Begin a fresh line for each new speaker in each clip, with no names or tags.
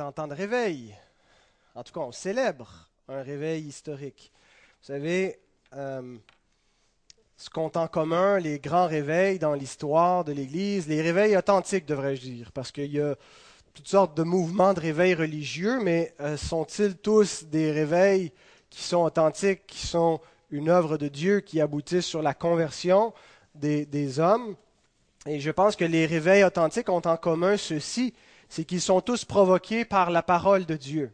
en temps de réveil. En tout cas, on célèbre un réveil historique. Vous savez, euh, ce qu'ont en commun les grands réveils dans l'histoire de l'Église, les réveils authentiques, devrais-je dire, parce qu'il y a toutes sortes de mouvements de réveil religieux, mais euh, sont-ils tous des réveils qui sont authentiques, qui sont une œuvre de Dieu, qui aboutissent sur la conversion des, des hommes? Et je pense que les réveils authentiques ont en commun ceci c'est qu'ils sont tous provoqués par la parole de Dieu.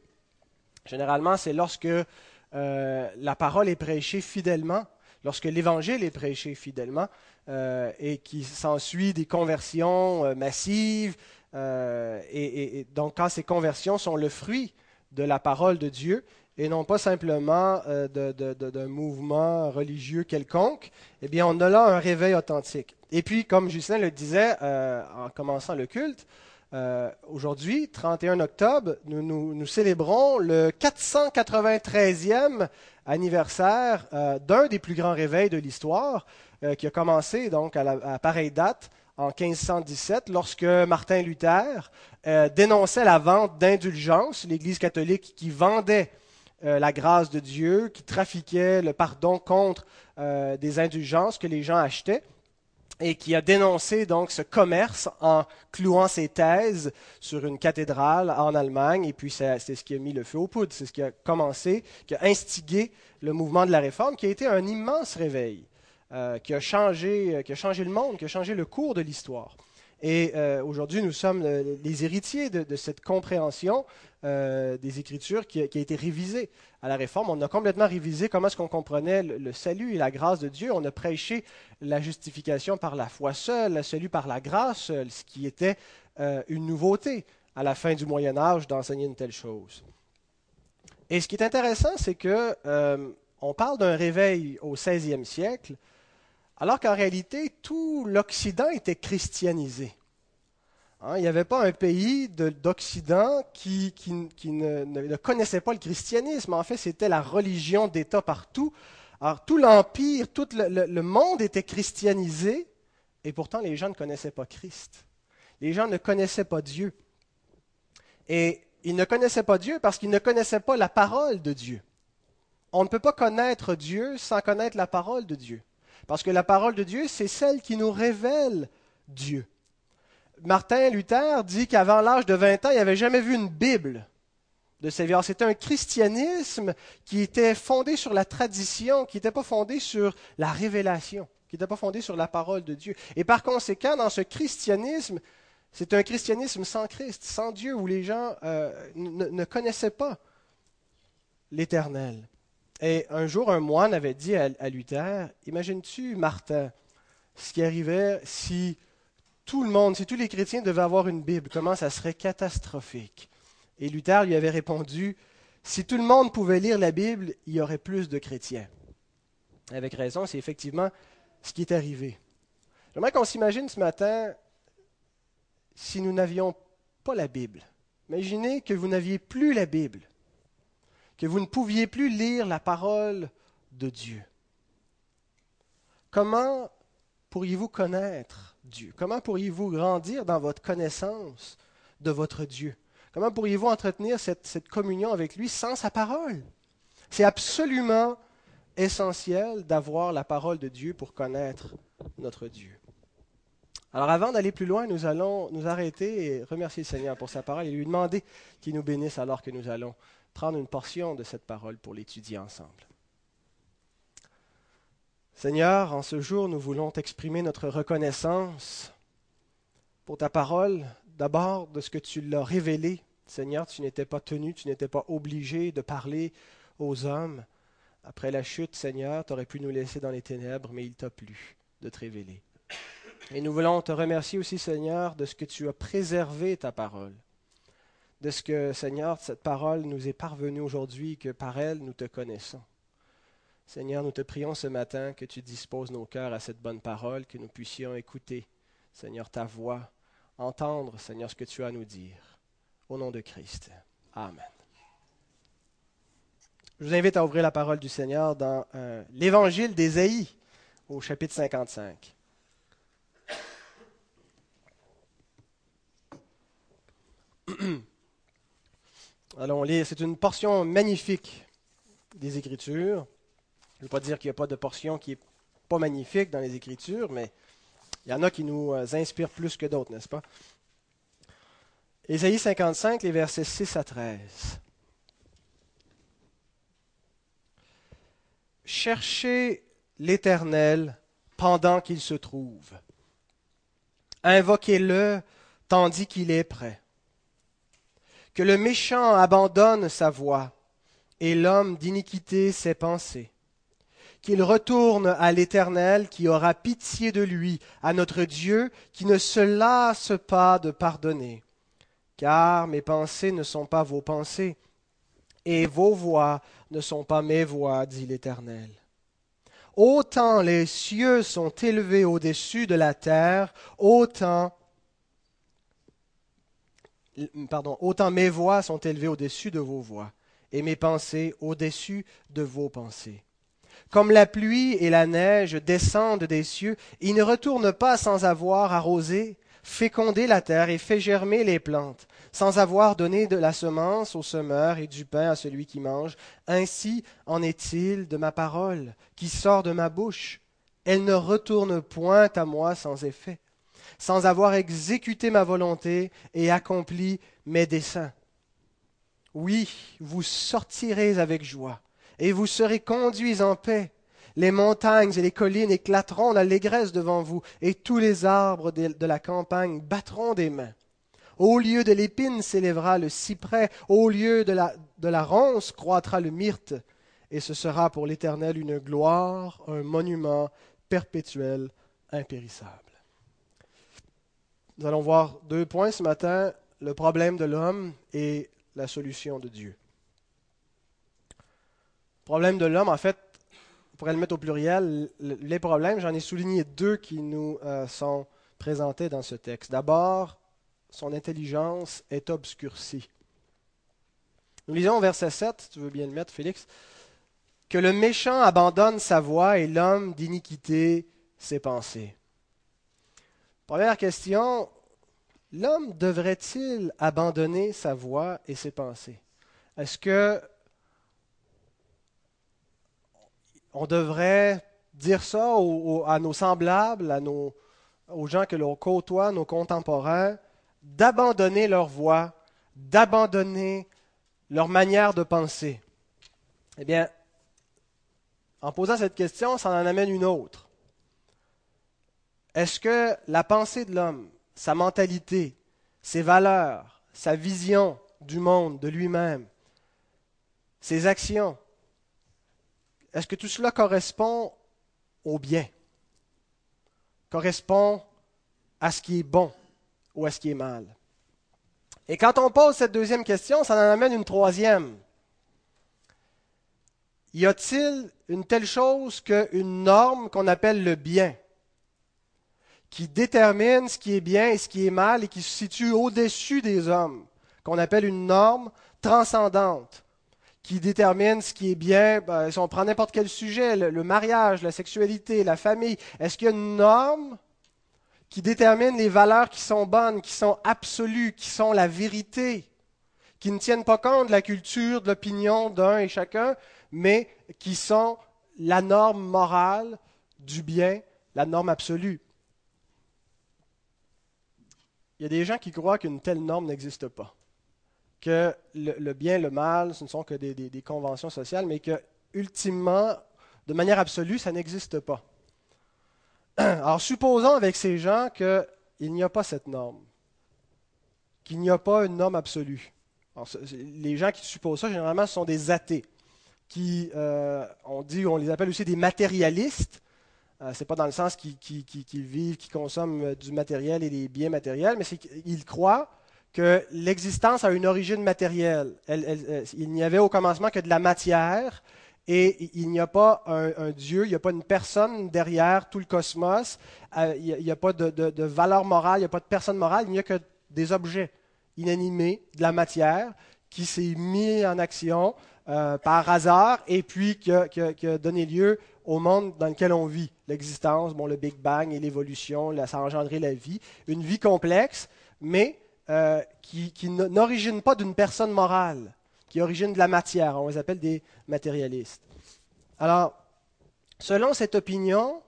Généralement, c'est lorsque euh, la parole est prêchée fidèlement, lorsque l'Évangile est prêché fidèlement, euh, et qu'il s'ensuit des conversions euh, massives. Et, et, donc, quand ces conversions sont le fruit de la parole de Dieu, et non pas simplement d'un mouvement religieux quelconque, eh bien, on a là un réveil authentique. Et puis, comme Justin le disait en commençant le culte, euh, aujourd'hui, 31 octobre, nous, nous, célébrons le 493e anniversaire euh, d'un des plus grands réveils de l'histoire, euh, qui a commencé donc à, à, pareille date en 1517, lorsque Martin Luther dénonçait la vente d'indulgences, l'Église catholique qui vendait la grâce de Dieu, qui trafiquait le pardon contre des indulgences que les gens achetaient et qui a dénoncé donc ce commerce en clouant ses thèses sur une cathédrale en Allemagne. Et puis c'est ce qui a mis le feu aux poudres, c'est ce qui a commencé, qui a instigé le mouvement de la réforme, qui a été un immense réveil, euh, qui, a changé, qui a changé le monde, qui a changé le cours de l'histoire. Et euh, aujourd'hui, nous sommes les héritiers de, cette compréhension euh, des Écritures qui a, été révisée à la Réforme. On a complètement révisé comment est-ce qu'on comprenait le, salut et la grâce de Dieu. On a prêché la justification par la foi seule, le salut par la grâce seule, ce qui était euh, une nouveauté à la fin du Moyen Âge d'enseigner une telle chose. Et ce qui est intéressant, c'est que on parle d'un réveil au XVIe siècle, alors qu'en réalité, tout l'Occident était christianisé. Hein, il n'y avait pas un pays d'Occident qui, ne, connaissait pas le christianisme. En fait, c'était la religion d'État partout. Alors, tout l'Empire, tout le, monde était christianisé, et pourtant les gens ne connaissaient pas Christ. Les gens ne connaissaient pas Dieu. Et ils ne connaissaient pas Dieu parce qu'ils ne connaissaient pas la parole de Dieu. On ne peut pas connaître Dieu sans connaître la parole de Dieu. Parce que la parole de Dieu, c'est celle qui nous révèle Dieu. Martin Luther dit qu'avant l'âge de 20 ans, il n'avait jamais vu une Bible de vie. C'était un christianisme qui était fondé sur la tradition, qui n'était pas fondé sur la révélation, qui n'était pas fondé sur la parole de Dieu. Et par conséquent, dans ce christianisme, c'est un christianisme sans Christ, sans Dieu, où les gens euh, ne connaissaient pas l'Éternel. Et un jour, un moine avait dit à, Luther, imagines-tu, Martin, ce qui arrivait si tout le monde, si tous les chrétiens devaient avoir une Bible, comment ça serait catastrophique? Et Luther lui avait répondu, si tout le monde pouvait lire la Bible, il y aurait plus de chrétiens. Avec raison, c'est effectivement ce qui est arrivé. J'aimerais qu'on s'imagine ce matin si nous n'avions pas la Bible. Imaginez que vous n'aviez plus la Bible que vous ne pouviez plus lire la parole de Dieu. Comment pourriez-vous connaître Dieu? Comment pourriez-vous grandir dans votre connaissance de votre Dieu? Comment pourriez-vous entretenir cette, communion avec lui sans sa parole? C'est absolument essentiel d'avoir la parole de Dieu pour connaître notre Dieu. Alors avant d'aller plus loin, nous allons nous arrêter et remercier le Seigneur pour sa parole et lui demander qu'il nous bénisse alors que nous allons prendre une portion de cette parole pour l'étudier ensemble. Seigneur, en ce jour, nous voulons t'exprimer notre reconnaissance pour ta parole, d'abord de ce que tu l'as révélé. Seigneur, tu n'étais pas tenu, tu n'étais pas obligé de parler aux hommes. Après la chute, Seigneur, tu aurais pu nous laisser dans les ténèbres, mais il t'a plu de te révéler. Et nous voulons te remercier aussi, Seigneur, de ce que tu as préservé ta parole de ce que, Seigneur, cette parole nous est parvenue aujourd'hui, que par elle nous te connaissons. Seigneur, nous te prions ce matin que tu disposes nos cœurs à cette bonne parole, que nous puissions écouter, Seigneur, ta voix, entendre, Seigneur, ce que tu as à nous dire. Au nom de Christ. Amen. Je vous invite à ouvrir la parole du Seigneur dans euh, l'Évangile d'Ésaïe, au chapitre 55. Allons lire. C'est une portion magnifique des Écritures. Je ne veux pas dire qu'il n'y a pas de portion qui n'est pas magnifique dans les Écritures, mais il y en a qui nous euh, inspirent plus que d'autres, n'est-ce pas? Ésaïe 55, les versets 6 à 13. Cherchez l'Éternel pendant qu'il se trouve. Invoquez-le tandis qu'il est prêt. Que le méchant abandonne sa voie et l'homme d'iniquité ses pensées. Qu'il retourne à l'Éternel qui aura pitié de lui, à notre Dieu qui ne se lasse pas de pardonner. Car mes pensées ne sont pas vos pensées, et vos voix ne sont pas mes voix, dit l'Éternel. Autant les cieux sont élevés au-dessus de la terre, autant pardon, autant mes voix sont élevées au-dessus de vos voix, et mes pensées au-dessus de vos pensées. Comme la pluie et la neige descendent des cieux, ils ne retournent pas sans avoir arrosé, fécondé la terre et fait germer les plantes, sans avoir donné de la semence au semeur et du pain à celui qui mange. Ainsi en est-il de ma parole qui sort de ma bouche. Elle ne retourne point à moi sans effet, sans avoir exécuté ma volonté et accompli mes desseins. Oui, vous sortirez avec joie, et vous serez conduits en paix. Les montagnes et les collines éclateront d'allégresse devant vous, et tous les arbres de la campagne battront des mains. Au lieu de l'épine s'élèvera le cyprès, au lieu de la, ronce croîtra le myrte, et ce sera pour l'Éternel une gloire, un monument perpétuel, impérissable. Nous allons voir deux points ce matin, le problème de l'homme et la solution de Dieu. Le problème de l'homme, en fait, on pourrait le mettre au pluriel, les problèmes, j'en ai souligné deux qui nous euh, sont présentés dans ce texte. D'abord, son intelligence est obscurcie. Nous lisons au verset 7, si tu veux bien le mettre, Félix, que le méchant abandonne sa voie et l'homme d'iniquité ses pensées. Première question, l'homme devrait-il abandonner sa voix et ses pensées? Est-ce que on devrait dire ça à nos semblables, aux gens que l'on côtoie, nos contemporains, d'abandonner leur voix, d'abandonner leur manière de penser? Eh bien, en posant cette question, ça en amène une autre. Est-ce que la pensée de l'homme, sa mentalité, ses valeurs, sa vision du monde, de lui-même, ses actions, est-ce que tout cela correspond au bien, correspond à ce qui est bon ou à ce qui est mal? Et quand on pose cette deuxième question, ça en amène une troisième. Y a-t-il une telle chose qu'une norme qu'on appelle le bien? Qui détermine ce qui est bien et ce qui est mal et qui se situe au-dessus des hommes, qu'on appelle une norme transcendante, qui détermine ce qui est bien. Ben, si on prend n'importe quel sujet, le, mariage, la sexualité, la famille, est-ce qu'il y a une norme qui détermine les valeurs qui sont bonnes, qui sont absolues, qui sont la vérité, qui ne tiennent pas compte de la culture, de l'opinion d'un et chacun, mais qui sont la norme morale du bien, la norme absolue? Il y a des gens qui croient qu'une telle norme n'existe pas, que le, bien, le mal, ce ne sont que des, conventions sociales, mais que, ultimement, de manière absolue, ça n'existe pas. Alors, supposons avec ces gens qu'il n'y a pas cette norme, qu'il n'y a pas une norme absolue. les gens qui supposent ça, généralement, ce sont des athées, qui, euh, on dit, on les appelle aussi des matérialistes, euh, Ce n'est pas dans le sens qu'ils vivent, qu'ils consomment euh, du matériel et des biens matériels, mais c'est qu'ils croient que l'existence a une origine matérielle. il n'y avait au commencement que de la matière et il n'y a pas un, Dieu, il n'y a pas une personne derrière tout le cosmos, euh, il n'y a, pas de, valeur morale, il n'y a pas de personne morale, il n'y a que des objets inanimés, de la matière, qui s'est mis en action par hasard et puis qui a donné lieu au monde dans lequel on vit, l'existence, bon, le Big Bang et l'évolution, ça a engendré la vie, une vie complexe, mais euh, qui, n'origine pas d'une personne morale, qui originent de la matière. On les appelle des matérialistes. Alors, selon cette opinion,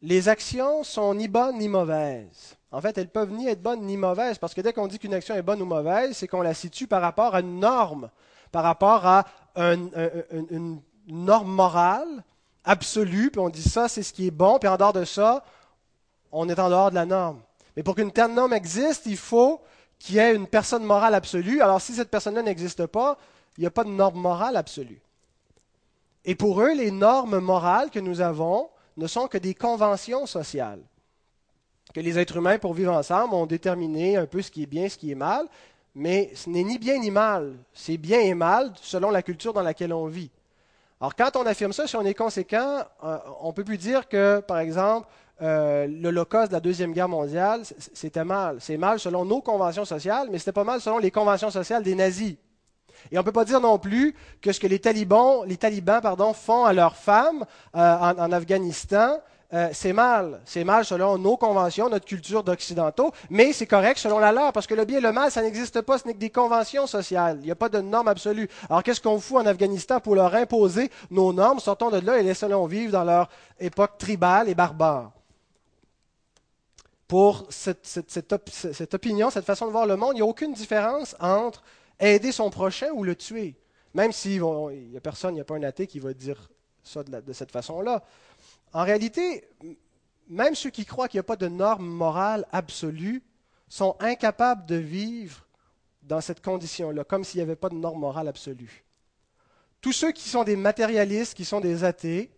les actions sont ni bonnes ni mauvaises. En fait, elles peuvent ni être bonnes ni mauvaises, parce que dès qu'on dit qu'une action est bonne ou mauvaise, c'est qu'on la situe par rapport à une norme, par rapport à une norme morale absolue, puis on dit ça, c'est ce qui est bon, puis en dehors de ça, on est en dehors de la norme. Mais pour qu'une telle norme existe, il faut qu'il y ait une personne morale absolue. Alors si cette personne-là n'existe pas, il n'y a pas de norme morale absolue. Et pour eux, les normes morales que nous avons ne sont que des conventions sociales. Que les êtres humains, pour vivre ensemble, ont déterminé un peu ce qui est bien, ce qui est mal, mais ce n'est ni bien ni mal. C'est bien et mal selon la culture dans laquelle on vit. Alors quand on affirme ça, si on est conséquent, euh, on ne peut plus dire que, par exemple, euh, l'Holocauste de la Deuxième Guerre mondiale, c'était mal. C'est mal selon nos conventions sociales, mais c'était pas mal selon les conventions sociales des nazis. Et on ne peut pas dire non plus que ce que les talibans, les talibans pardon, font à leurs femmes euh, en, Afghanistan, euh, c'est mal. C'est mal selon nos conventions, notre culture d'occidentaux, mais c'est correct selon la leur, parce que le bien et le mal, ça n'existe pas, ce n'est que des conventions sociales. Il n'y a pas de normes absolues. Alors qu'est-ce qu'on fout en Afghanistan pour leur imposer nos normes? Sortons de là et laissons-les vivre dans leur époque tribale et barbare. Pour cette, cette opinion, cette façon de voir le monde, il n'y a aucune différence entre aider son prochain ou le tuer. Même s'il n'y a personne, il n'y a pas un athée qui va dire ça de, cette façon-là. En réalité, même ceux qui croient qu'il n'y a pas de norme morale absolue sont incapables de vivre dans cette condition-là, comme s'il n'y avait pas de norme morale absolue. Tous ceux qui sont des matérialistes, qui sont des athées,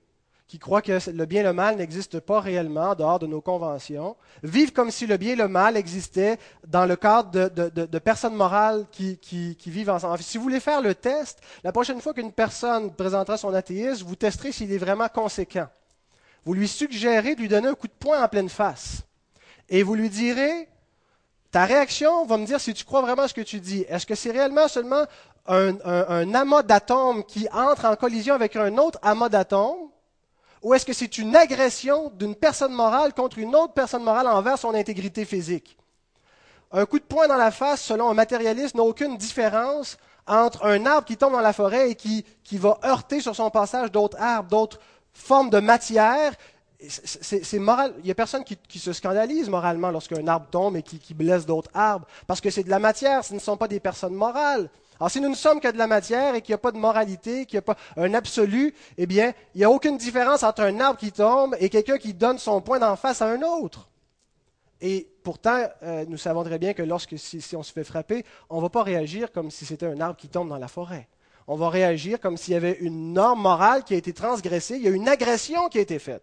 qui croient que le bien et le mal n'existent pas réellement en dehors de nos conventions, vivent comme si le bien et le mal existaient dans le cadre de, personnes morales qui, vivent ensemble. Si vous voulez faire le test, la prochaine fois qu'une personne présentera son athéisme, vous testerez s'il est vraiment conséquent. Vous lui suggérez de lui donner un coup de poing en pleine face. Et vous lui direz, ta réaction va me dire si tu crois vraiment ce que tu dis. Est-ce que c'est réellement seulement un, un amas d'atomes qui entre en collision avec un autre amas d'atomes? Ou est-ce que c'est une agression d'une personne morale contre une autre personne morale envers son intégrité physique? Un coup de poing dans la face, selon un matérialiste, n'a aucune différence entre un arbre qui tombe dans la forêt et qui, va heurter sur son passage d'autres arbres, d'autres formes de matière. Il n'y a personne qui, se scandalise moralement lorsqu'un arbre tombe et qui, qui blesse d'autres arbres, parce que c'est de la matière, ce ne sont pas des personnes morales. Alors, si nous ne sommes que de la matière et qu'il n'y a pas de moralité, qu'il n'y a pas un absolu, eh bien, il n'y a aucune différence entre un arbre qui tombe et quelqu'un qui donne son point d'en face à un autre. Et pourtant, euh, nous savons très bien que lorsque si, on se fait frapper, on ne va pas réagir comme si c'était un arbre qui tombe dans la forêt. On va réagir comme s'il y avait une norme morale qui a été transgressée, il y a une agression qui a été faite.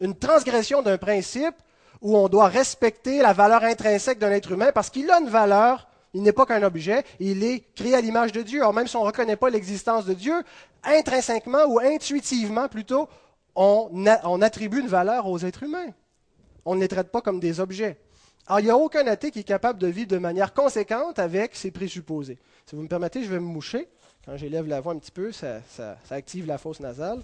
Une transgression d'un principe où on doit respecter la valeur intrinsèque d'un être humain parce qu'il a une valeur il n'est pas qu'un objet, il est créé à l'image de Dieu. Alors même si on ne reconnaît pas l'existence de Dieu, intrinsèquement ou intuitivement plutôt, on, attribue une valeur aux êtres humains. On ne les traite pas comme des objets. Alors il n'y a aucun athée qui est capable de vivre de manière conséquente avec ses présupposés. Si vous me permettez, je vais me moucher. Quand j'élève la voix un petit peu, ça active la fosse nasale.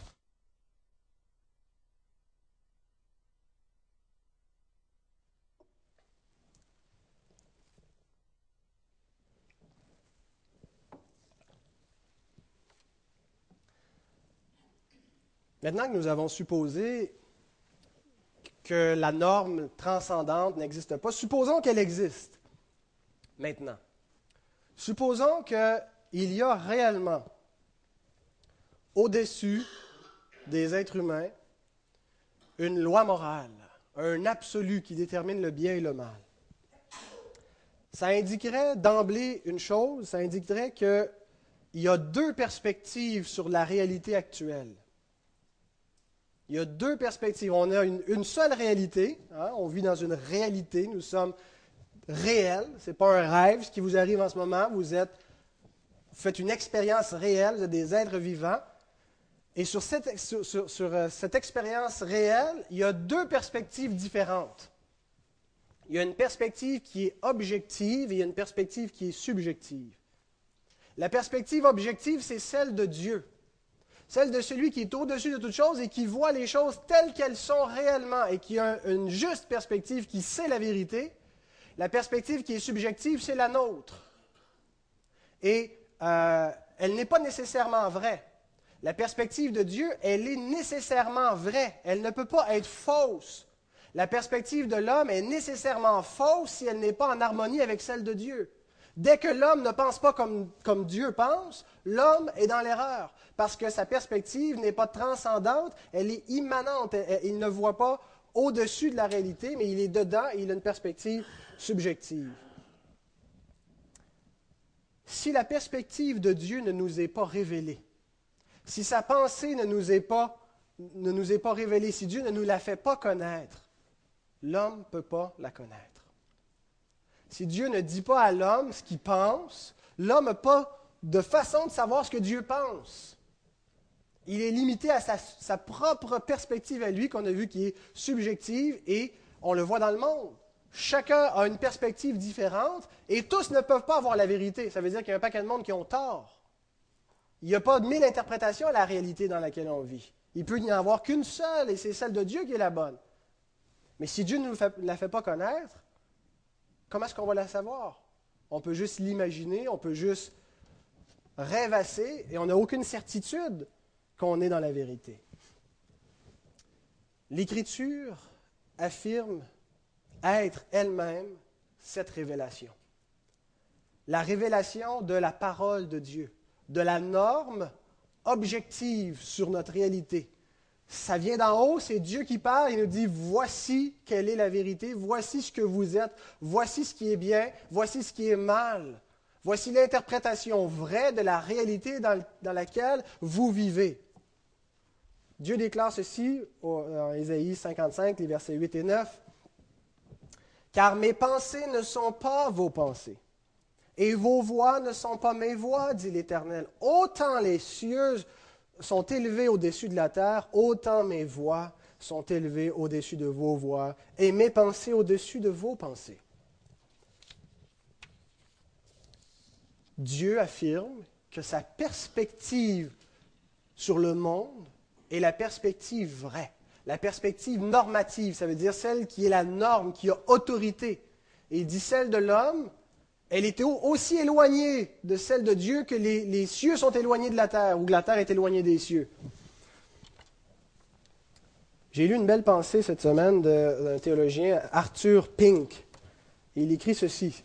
Maintenant que nous avons supposé que la norme transcendante n'existe pas, supposons qu'elle existe. Maintenant, supposons qu'il y a réellement au-dessus des êtres humains une loi morale, un absolu qui détermine le bien et le mal. Ça indiquerait d'emblée une chose, ça indiquerait qu'il y a deux perspectives sur la réalité actuelle. Il y a deux perspectives. On a une, seule réalité. Hein. On vit dans une réalité. Nous sommes réels. Ce n'est pas un rêve, ce qui vous arrive en ce moment. Vous, êtes, faites une expérience réelle. Vous des êtres vivants. Et sur cette, sur, euh, cette expérience réelle, il y a deux perspectives différentes. Il y a une perspective qui est objective et il y a une perspective qui est subjective. La perspective objective, c'est celle de Dieu celle de celui qui est au-dessus de toutes choses et qui voit les choses telles qu'elles sont réellement et qui a une juste perspective, qui sait la vérité. La perspective qui est subjective, c'est la nôtre. Et euh, elle n'est pas nécessairement vraie. La perspective de Dieu, elle est nécessairement vraie. Elle ne peut pas être fausse. La perspective de l'homme est nécessairement fausse si elle n'est pas en harmonie avec celle de Dieu. Dès que l'homme ne pense pas comme, comme Dieu pense, l'homme est dans l'erreur, parce que sa perspective n'est pas transcendante, elle est immanente. Il ne voit pas au-dessus de la réalité, mais il est dedans et il a une perspective subjective. Si la perspective de Dieu ne nous est pas révélée, si sa pensée ne nous est pas, révélée, si Dieu ne nous la fait pas connaître, l'homme ne peut pas la connaître. Si Dieu ne dit pas à l'homme ce qu'il pense, l'homme n'a pas de façon de savoir ce que Dieu pense. Il est limité à sa, propre perspective à lui, qu'on a vu qui est subjective, et on le voit dans le monde. Chacun a une perspective différente, et tous ne peuvent pas avoir la vérité. Ça veut dire qu'il y a un paquet de monde qui ont tort. Il n'y a pas de mille interprétations à la réalité dans laquelle on vit. Il peut n'y en avoir qu'une seule, et c'est celle de Dieu qui est la bonne. Mais si Dieu ne nous la fait pas connaître, comment est-ce qu'on va la savoir? On peut juste l'imaginer, on peut juste rêvasser, et on n'a aucune certitude qu'on est dans la vérité. L'Écriture affirme être elle-même cette révélation. La révélation de la parole de Dieu, de la norme objective sur notre réalité, ça vient d'en haut, c'est Dieu qui parle, il nous dit, voici quelle est la vérité, voici ce que vous êtes, voici ce qui est bien, voici ce qui est mal. Voici l'interprétation vraie de la réalité dans, laquelle vous vivez. Dieu déclare ceci en Ésaïe 55, les versets 8 et 9. Car mes pensées ne sont pas vos pensées, et vos voix ne sont pas mes voix, dit l'Éternel. Autant les cieux sont élevés au-dessus de la terre, autant mes voix sont élevées au-dessus de vos voix, et mes pensées au-dessus de vos pensées. Dieu affirme que sa perspective sur le monde est la perspective vraie, la perspective normative, ça veut dire celle qui est la norme, qui a autorité. Et il dit celle de l'homme, elle était aussi éloignée de celle de Dieu que les, cieux sont éloignés de la terre, ou que la terre est éloignée des cieux. J'ai lu une belle pensée cette semaine d'un théologien, Arthur Pink. Il écrit ceci.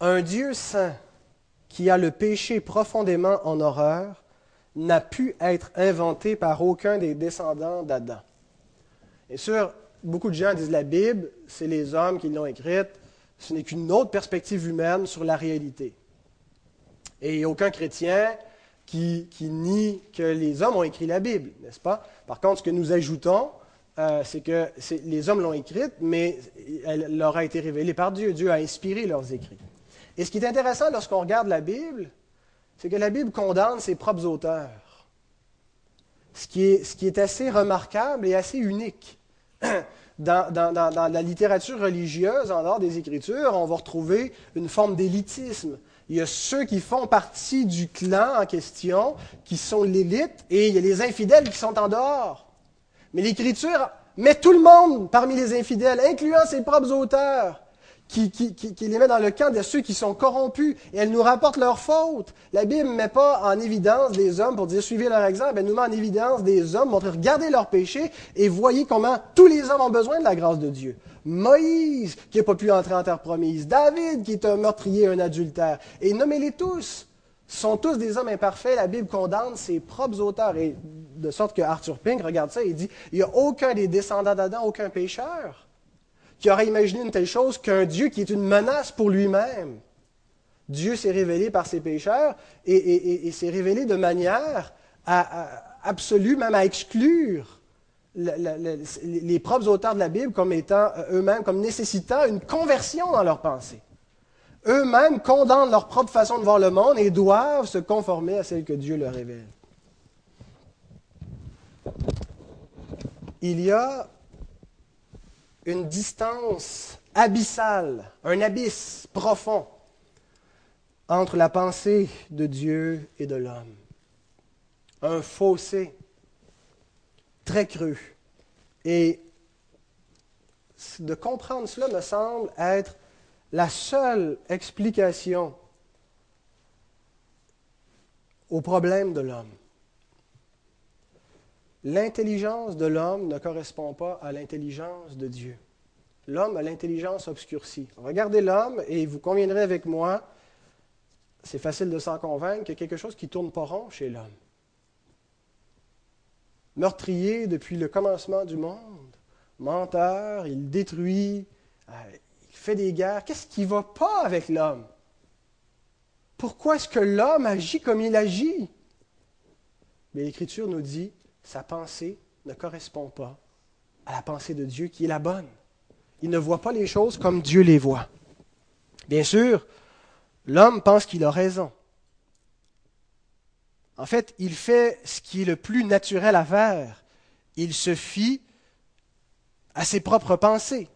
Un Dieu saint qui a le péché profondément en horreur n'a pu être inventé par aucun des descendants d'Adam. Bien sûr, beaucoup de gens disent la Bible, c'est les hommes qui l'ont écrite, ce n'est qu'une autre perspective humaine sur la réalité. Et aucun chrétien qui, nie que les hommes ont écrit la Bible, n'est-ce pas? Par contre, ce que nous ajoutons, euh, c'est que les hommes l'ont écrite, mais elle leur a été révélée par Dieu. Dieu a inspiré leurs écrits. Et ce qui est intéressant lorsqu'on regarde la Bible, c'est que la Bible condamne ses propres auteurs. Ce qui est, assez remarquable et assez unique. dans, la littérature religieuse, en dehors des Écritures, on va retrouver une forme d'élitisme. Il y a ceux qui font partie du clan en question, qui sont l'élite, et il y a les infidèles qui sont en dehors. Mais l'Écriture met tout le monde parmi les infidèles, incluant ses propres auteurs qui, les met dans le camp de ceux qui sont corrompus et elle nous rapporte leurs fautes. La Bible ne met pas en évidence des hommes pour dire suivez leur exemple, elle nous met en évidence des hommes, montrer regardez leurs péchés et voyez comment tous les hommes ont besoin de la grâce de Dieu. Moïse, qui n'a pas pu entrer en terre promise, David, qui est un meurtrier, un adultère, et nommez-les tous, sont tous des hommes imparfaits. La Bible condamne ses propres auteurs. Et de sorte que Arthur Pink regarde ça et dit, il n'y a aucun des descendants d'Adam, aucun pécheur qui aurait imaginé une telle chose qu'un Dieu qui est une menace pour lui-même. Dieu s'est révélé par ses pécheurs et, s'est révélé de manière absolue, même à exclure les propres auteurs de la Bible comme étant euh, eux-mêmes, comme nécessitant une conversion dans leur pensée. Eux-mêmes condamnent leur propre façon de voir le monde et doivent se conformer à celle que Dieu leur révèle. Il y a une distance abyssale, un abysse profond entre la pensée de Dieu et de l'homme. Un fossé très creux. Et de comprendre cela me semble être la seule explication au problème de l'homme. L'intelligence de l'homme ne correspond pas à l'intelligence de Dieu. L'homme a l'intelligence obscurcie. Regardez l'homme et vous conviendrez avec moi, c'est facile de s'en convaincre, qu'il y a quelque chose qui ne tourne pas rond chez l'homme. Meurtrier depuis le commencement du monde, menteur, il détruit, euh, il fait des guerres. Qu'est-ce qui ne va pas avec l'homme? Pourquoi est-ce que l'homme agit comme il agit? Mais l'Écriture nous dit, sa pensée ne correspond pas à la pensée de Dieu qui est la bonne. Il ne voit pas les choses comme Dieu les voit. Bien sûr, l'homme pense qu'il a raison. En fait, il fait ce qui est le plus naturel à faire. Il se fie à ses propres pensées.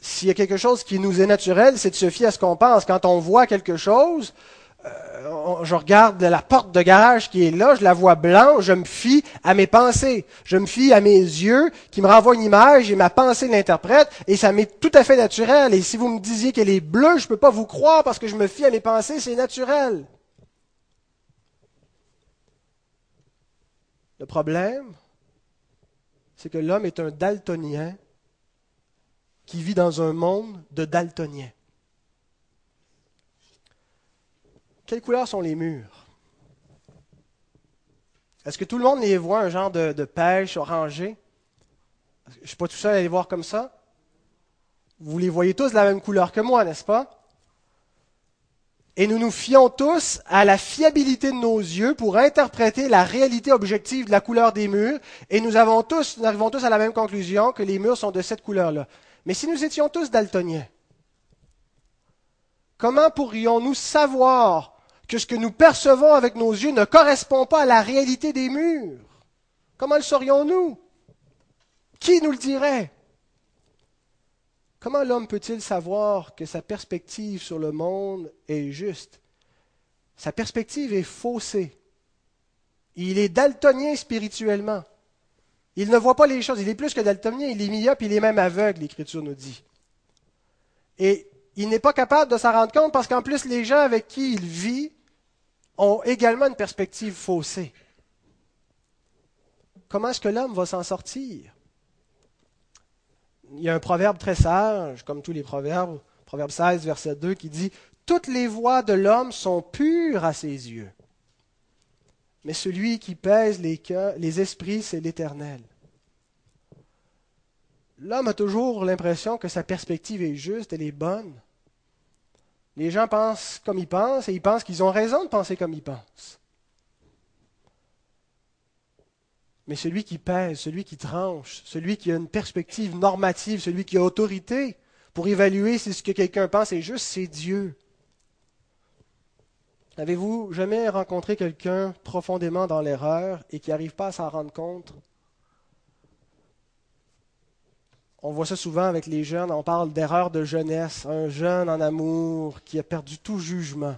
S'il y a quelque chose qui nous est naturel, c'est de se fier à ce qu'on pense. Quand on voit quelque chose, je regarde la porte de garage qui est là, je la vois blanche, je me fie à mes pensées, je me fie à mes yeux qui me renvoient une image et ma pensée l'interprète et ça m'est tout à fait naturel. Et si vous me disiez qu'elle est bleue, je ne peux pas vous croire parce que je me fie à mes pensées, c'est naturel. Le problème, c'est que l'homme est un daltonien qui vit dans un monde de daltoniens. Quelles couleurs sont les murs? Est-ce que tout le monde les voit un genre de, pêche orangé? Je ne suis pas tout seul à les voir comme ça. Vous les voyez tous de la même couleur que moi, n'est-ce pas? Et nous nous fions tous à la fiabilité de nos yeux pour interpréter la réalité objective de la couleur des murs. Et nous, avons tous, nous arrivons tous à la même conclusion que les murs sont de cette couleur-là. Mais si nous étions tous daltoniens, comment pourrions-nous savoir que ce que nous percevons avec nos yeux ne correspond pas à la réalité des murs. Comment le saurions-nous? Qui nous le dirait? Comment l'homme peut-il savoir que sa perspective sur le monde est juste? Sa perspective est faussée. Il est daltonien spirituellement. Il ne voit pas les choses. Il est plus que daltonien, il est myope, il est même aveugle, l'Écriture nous dit. Et il n'est pas capable de s'en rendre compte parce qu'en plus, les gens avec qui il vit ont également une perspective faussée. Comment est-ce que l'homme va s'en sortir? Il y a un proverbe très sage, comme tous les proverbes, proverbe 16, verset 2, qui dit Toutes les voies de l'homme sont pures à ses yeux, mais celui qui pèse les, cœurs, les esprits, c'est l'Éternel. L'homme a toujours l'impression que sa perspective est juste, elle est bonne. Les gens pensent comme ils pensent et ils pensent qu'ils ont raison de penser comme ils pensent. Mais celui qui pèse, celui qui tranche, celui qui a une perspective normative, celui qui a autorité pour évaluer si ce que quelqu'un pense est juste, c'est Dieu. Avez-vous jamais rencontré quelqu'un profondément dans l'erreur et qui n'arrive pas à s'en rendre compte On voit ça souvent avec les jeunes, on parle d'erreur de jeunesse, un jeune en amour qui a perdu tout jugement,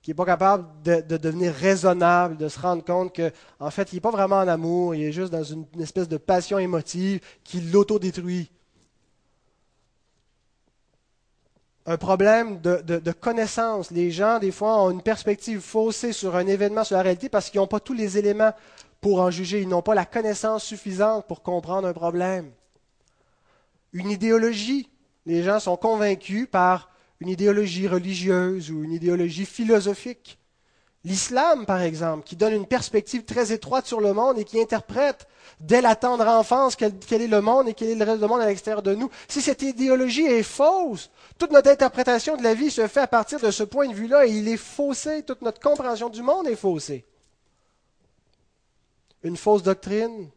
qui n'est pas capable de, devenir raisonnable, de se rendre compte qu'en en fait, il n'est pas vraiment en amour, il est juste dans une, espèce de passion émotive qui l'autodétruit. Un problème de, de, connaissance. Les gens, des fois, ont une perspective faussée sur un événement, sur la réalité, parce qu'ils n'ont pas tous les éléments pour en juger. Ils n'ont pas la connaissance suffisante pour comprendre un problème une idéologie. Les gens sont convaincus par une idéologie religieuse ou une idéologie philosophique. L'islam, par exemple, qui donne une perspective très étroite sur le monde et qui interprète dès la tendre enfance quel, est le monde et quel est le reste du monde à l'extérieur de nous. Si cette idéologie est fausse, toute notre interprétation de la vie se fait à partir de ce point de vue-là et il est faussé, toute notre compréhension du monde est faussée. Une fausse doctrine,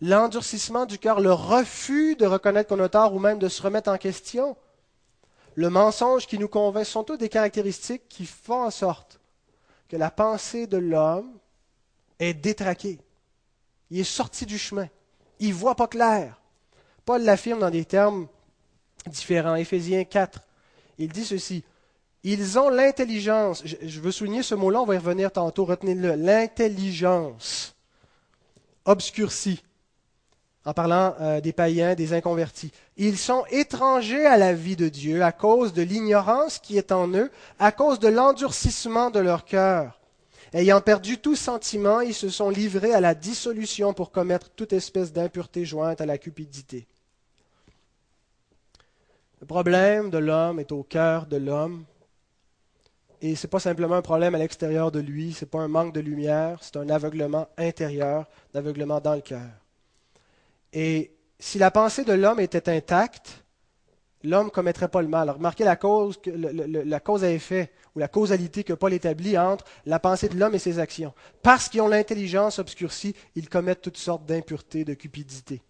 l'endurcissement du cœur, le refus de reconnaître qu'on a tort ou même de se remettre en question, le mensonge qui nous convainc sont toutes des caractéristiques qui font en sorte que la pensée de l'homme est détraquée. Il est sorti du chemin. Il ne voit pas clair. Paul l'affirme dans des termes différents. Éphésiens 4, il dit ceci. Ils ont l'intelligence. Je veux souligner ce mot-là, on va y revenir tantôt, retenez-le. L'intelligence obscurcie en parlant euh, des païens, des inconvertis. Ils sont étrangers à la vie de Dieu à cause de l'ignorance qui est en eux, à cause de l'endurcissement de leur cœur. Ayant perdu tout sentiment, ils se sont livrés à la dissolution pour commettre toute espèce d'impureté jointe à la cupidité. Le problème de l'homme est au cœur de l'homme. Et ce n'est pas simplement un problème à l'extérieur de lui, ce n'est pas un manque de lumière, c'est un aveuglement intérieur, un aveuglement dans le cœur. Et si la pensée de l'homme était intacte, l'homme ne commettrait pas le mal. remarquez la cause, à effet ou la causalité que Paul établit entre la pensée de l'homme et ses actions. Parce qu'ils ont l'intelligence obscurcie, ils commettent toutes sortes d'impuretés, de cupidité.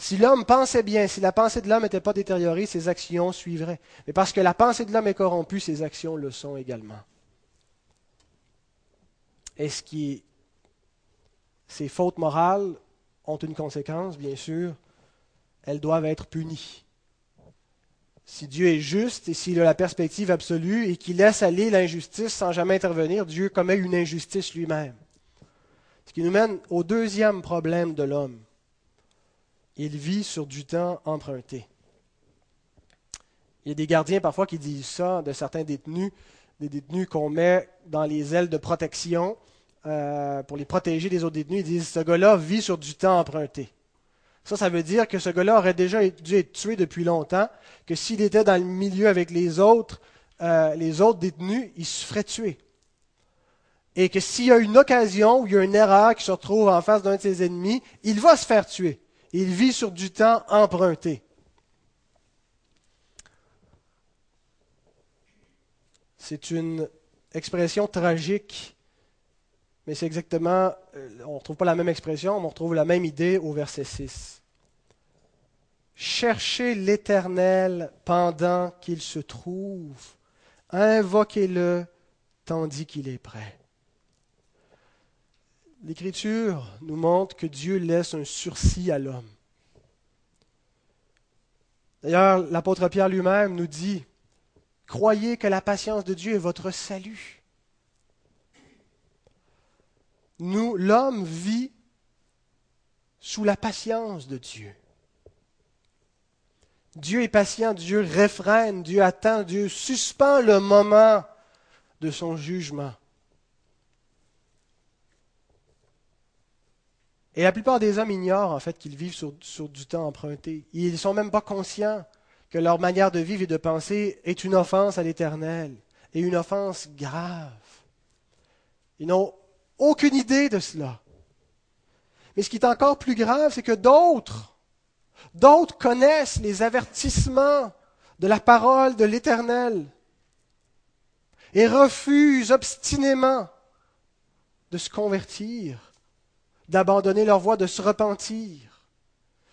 Si l'homme pensait bien, si la pensée de l'homme n'était pas détériorée, ses actions suivraient. Mais parce que la pensée de l'homme est corrompue, ses actions le sont également. Est-ce que ces fautes morales ont une conséquence, bien sûr. Elles doivent être punies. Si Dieu est juste et s'il a la perspective absolue et qu'il laisse aller l'injustice sans jamais intervenir, Dieu commet une injustice lui-même. Ce qui nous mène au deuxième problème de l'homme. Il vit sur du temps emprunté. Il y a des gardiens parfois qui disent ça de certains détenus, des détenus qu'on met dans les ailes de protection euh, pour les protéger des autres détenus. Ils disent ce gars-là vit sur du temps emprunté. Ça, ça veut dire que ce gars-là aurait déjà dû être tué depuis longtemps, que s'il était dans le milieu avec les autres, euh, les autres détenus, il se ferait tuer. Et que s'il y a une occasion où il y a une erreur qui se retrouve en face d'un de ses ennemis, il va se faire tuer. Il vit sur du temps emprunté. C'est une expression tragique, mais c'est exactement, euh, on ne retrouve pas la même expression, mais on retrouve la même idée au verset 6. Cherchez l'Éternel pendant qu'il se trouve, invoquez-le tandis qu'il est prêt. L'Écriture nous montre que Dieu laisse un sursis à l'homme. D'ailleurs, l'apôtre Pierre lui-même nous dit, croyez que la patience de Dieu est votre salut. Nous, l'homme vit sous la patience de Dieu. Dieu est patient, Dieu réfrène, Dieu attend, Dieu suspend le moment de son jugement. Et la plupart des hommes ignorent en fait qu'ils vivent sur, du temps emprunté. Ils ne sont même pas conscients que leur manière de vivre et de penser est une offense à l'Éternel et une offense grave. Ils n'ont aucune idée de cela. Mais ce qui est encore plus grave, c'est que d'autres, d'autres connaissent les avertissements de la parole de l'Éternel et refusent obstinément de se convertir d'abandonner leur voie, de se repentir.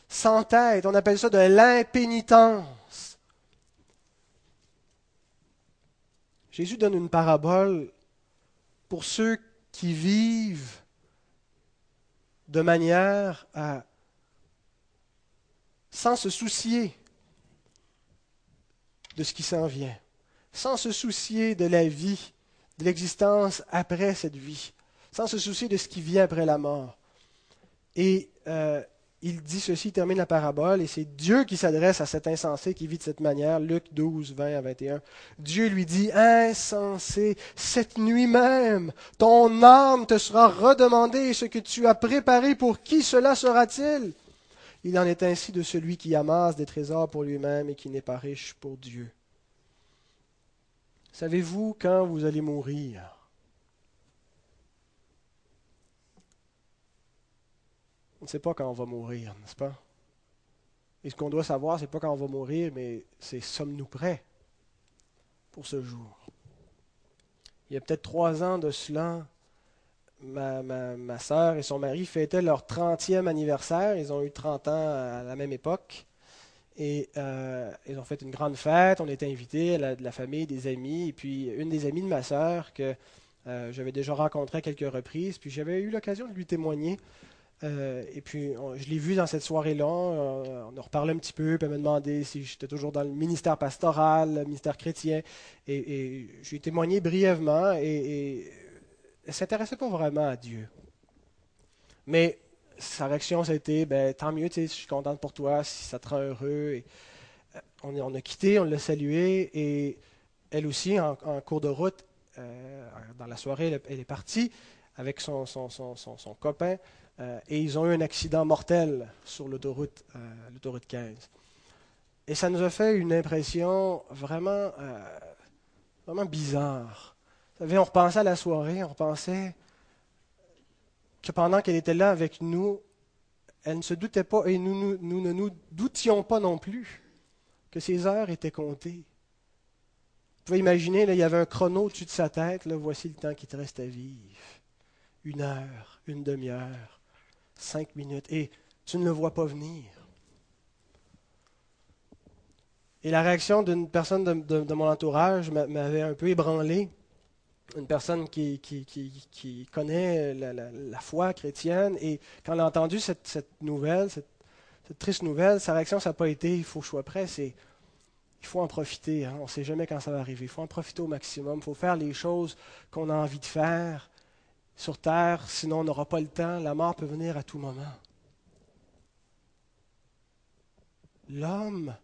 Sans tête, on appelle ça de l'impénitence. Jésus donne une parabole pour ceux qui vivent de manière à, sans se soucier de ce qui s'en vient, sans se soucier de la vie, de l'existence après cette vie, sans se soucier de ce qui vient après la mort. Et euh, il dit ceci, il termine la parabole, et c'est Dieu qui s'adresse à cet insensé qui vit de cette manière, Luc 12, 20 à 21. Dieu lui dit, Insensé, cette nuit même, ton âme te sera redemandée, et ce que tu as préparé, pour qui cela sera-t-il? Il en est ainsi de celui qui amasse des trésors pour lui-même et qui n'est pas riche pour Dieu. Savez-vous quand vous allez mourir? Ne sait pas quand on va mourir, n'est-ce pas? Et ce qu'on doit savoir, ce n'est pas quand on va mourir, mais c'est sommes-nous prêts pour ce jour? Il y a peut-être trois ans de cela, ma, ma, ma soeur et son mari fêtaient leur 30e anniversaire. Ils ont eu 30 ans à la même époque. Et euh, ils ont fait une grande fête. On était invités, la, de la famille, des amis. Et puis, une des amies de ma sœur que euh, j'avais déjà rencontrée à quelques reprises. Puis, j'avais eu l'occasion de lui témoigner euh, et puis, je l'ai vu dans cette soirée-là. Euh, on a reparlé un petit peu, puis elle m'a demandé si j'étais toujours dans le ministère pastoral, le ministère chrétien. Et, et je lui ai témoigné brièvement, et, elle ne s'intéressait pas vraiment à Dieu. Mais sa réaction, c'était ben, tant mieux, je suis contente pour toi, si ça te rend heureux. Euh, on, a quitté, on l'a salué, et elle aussi, en, cours de route, dans la soirée, elle est partie avec son copain euh, et ils ont eu un accident mortel sur l'autoroute, euh, l'autoroute 15. Et ça nous a fait une impression vraiment, euh, vraiment bizarre. Vous savez, on repensait à la soirée, on repensait que pendant qu'elle était là avec nous, elle ne se doutait pas, et nous, ne nous doutions pas non plus, que ses heures étaient comptées. Vous pouvez imaginer, il y avait un chrono au-dessus de sa tête, là, voici le temps qui te reste à vivre. Une heure, une demi-heure, cinq minutes, et tu ne le vois pas venir. Et la réaction d'une personne de, mon entourage m'avait un peu ébranlé. Une personne qui, connaît la, foi chrétienne. Et quand elle a entendu cette, nouvelle, cette, triste nouvelle, sa réaction, ça n'a pas été il faut que je sois prêt. C'est il faut en profiter. Hein. On ne sait jamais quand ça va arriver. Il faut en profiter au maximum. Il faut faire les choses qu'on a envie de faire sur terre, sinon on n'aura pas le temps. La mort peut venir à tout moment. L'homme,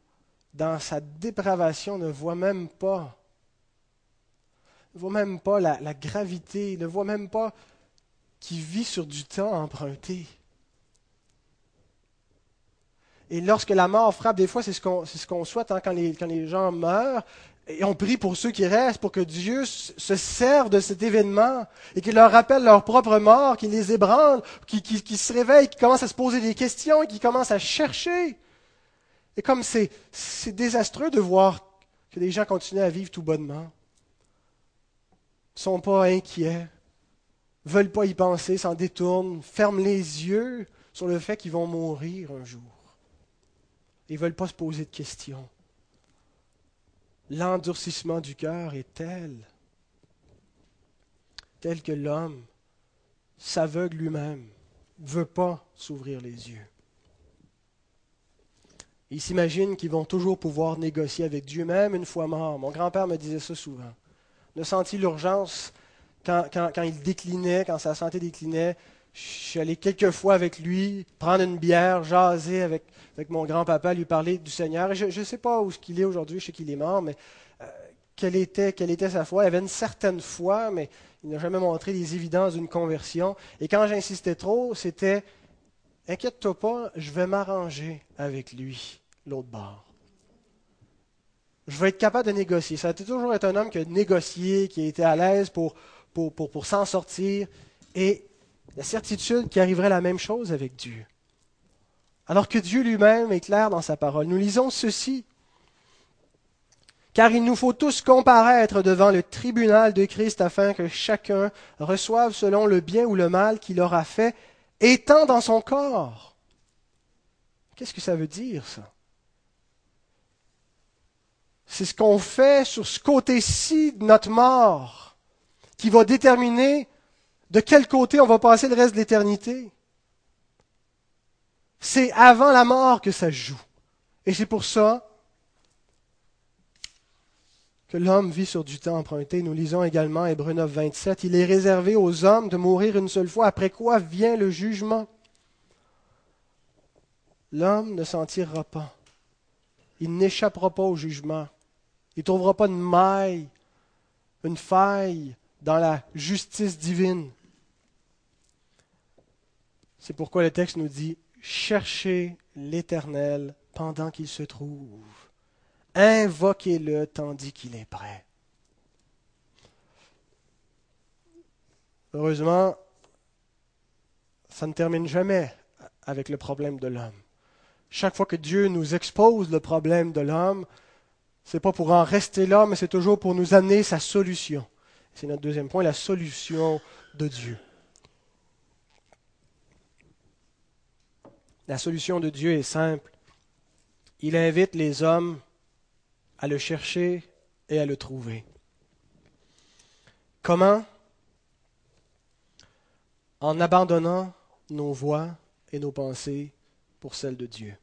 dans sa dépravation, ne voit même pas, ne voit même pas la, gravité, ne voit même pas qu'il vit sur du temps emprunté. Et lorsque la mort frappe, des fois, c'est ce qu'on ce souhaite hein, quand les gens meurent, et on prie pour ceux qui restent, pour que Dieu se serve de cet événement et qu'il leur rappelle leur propre mort, qu'il les ébranle, qu'ils se réveillent, qu'ils commencent à se poser des questions, qu'ils commencent à chercher. Et comme c'est désastreux de voir que des gens continuent à vivre tout bonnement, ne sont pas inquiets, veulent pas y penser, s'en détournent, ferment les yeux sur le fait qu'ils vont mourir un jour. Ils ne veulent pas se poser de questions l'endurcissement du cœur est tel, tel que l'homme s'aveugle lui-même, ne veut pas s'ouvrir les yeux. Ils s'imaginent qu'ils vont toujours pouvoir négocier avec Dieu, même une fois mort. Mon grand-père me disait ça souvent. Il a senti l'urgence quand, quand, il déclinait, quand sa santé déclinait. Je suis allé quelques fois avec lui, prendre une bière, jaser avec, avec mon grand-papa, lui parler du Seigneur. je ne sais pas où il est aujourd'hui, je sais qu'il est mort, mais euh, quelle, était, sa foi? Il avait une certaine foi, mais il n'a jamais montré les évidences d'une conversion. Et quand j'insistais trop, c'était Inquiète-toi pas, je vais m'arranger avec lui, l'autre bord. Je vais être capable de négocier. Ça a toujours été un homme qui a négocié, qui a été à l'aise pour, pour s'en sortir. Et la certitude qu'il arriverait la même chose avec Dieu. Alors que Dieu lui-même est clair dans sa parole. Nous lisons ceci. Car il nous faut tous comparaître devant le tribunal de Christ afin que chacun reçoive selon le bien ou le mal qu'il aura fait, étant dans son corps. Qu'est-ce que ça veut dire, ça? C'est ce qu'on fait sur ce côté-ci de notre mort qui va déterminer de quel côté on va passer le reste de l'éternité. C'est avant la mort que ça joue. Et c'est pour ça que l'homme vit sur du temps emprunté. Nous lisons également Hébreu 9, 27. Il est réservé aux hommes de mourir une seule fois, après quoi vient le jugement. L'homme ne s'en tirera pas. Il n'échappera pas au jugement. Il ne trouvera pas une maille, une faille dans la justice divine. C'est pourquoi le texte nous dit Cherchez l'Éternel pendant qu'il se trouve. Invoquez-le tandis qu'il est prêt. Heureusement, ça ne termine jamais avec le problème de l'homme. Chaque fois que Dieu nous expose le problème de l'homme, ce n'est pas pour en rester là, mais c'est toujours pour nous amener sa solution. C'est notre deuxième point, la solution de Dieu. La solution de Dieu est simple. Il invite les hommes à le chercher et à le trouver. Comment? En abandonnant nos voix et nos pensées pour celles de Dieu.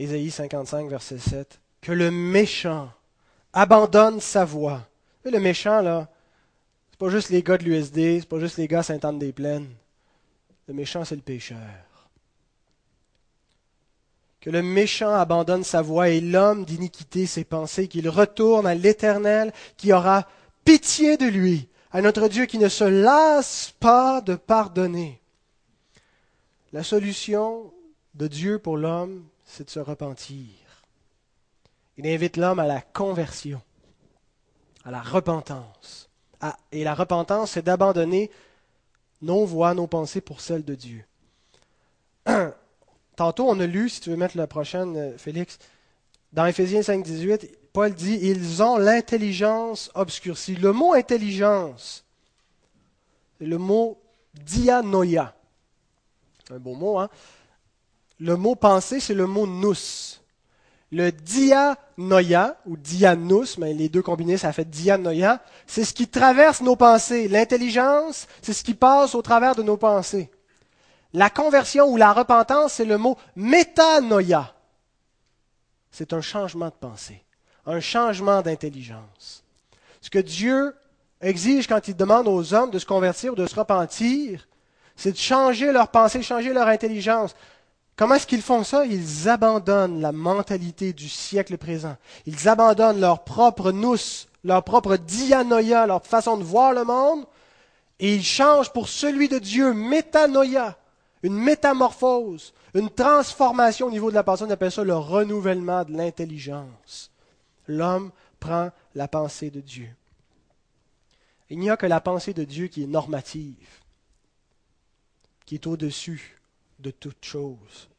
Ésaïe 55, verset 7. Que le méchant abandonne sa voix. Le méchant, là, c'est pas juste les gars de l'USD, c'est pas juste les gars Sainte-Anne-des-Plaines. Le méchant, c'est le pécheur. que le méchant abandonne sa voie et l'homme d'iniquité ses pensées, qu'il retourne à l'Éternel qui aura pitié de lui, à notre Dieu qui ne se lasse pas de pardonner. La solution de Dieu pour l'homme, c'est de se repentir. Il invite l'homme à la conversion, à la repentance. et la repentance, c'est d'abandonner nos voies, nos pensées pour celles de Dieu. Tantôt, on a lu, si tu veux mettre la prochaine, euh, Félix, dans Éphésiens 5, 18, Paul dit Ils ont l'intelligence obscurcie. Le mot intelligence, c'est le mot dianoia. Un beau mot, hein? Le mot pensée, c'est le mot nous. Le dianoia, ou dianous, mais les deux combinés, ça fait dianoia, c'est ce qui traverse nos pensées. L'intelligence, c'est ce qui passe au travers de nos pensées. La conversion ou la repentance, c'est le mot métanoïa. C'est un changement de pensée, un changement d'intelligence. Ce que Dieu exige quand il demande aux hommes de se convertir ou de se repentir, c'est de changer leur pensée, changer leur intelligence. Comment est-ce qu'ils font ça? Ils abandonnent la mentalité du siècle présent. Ils abandonnent leur propre nous, leur propre dianoïa, leur façon de voir le monde, et ils changent pour celui de Dieu, métanoïa une métamorphose, une transformation au niveau de la personne, on appelle ça le renouvellement de l'intelligence. L'homme prend la pensée de Dieu. Il n'y a que la pensée de Dieu qui est normative, qui est au-dessus de toute chose.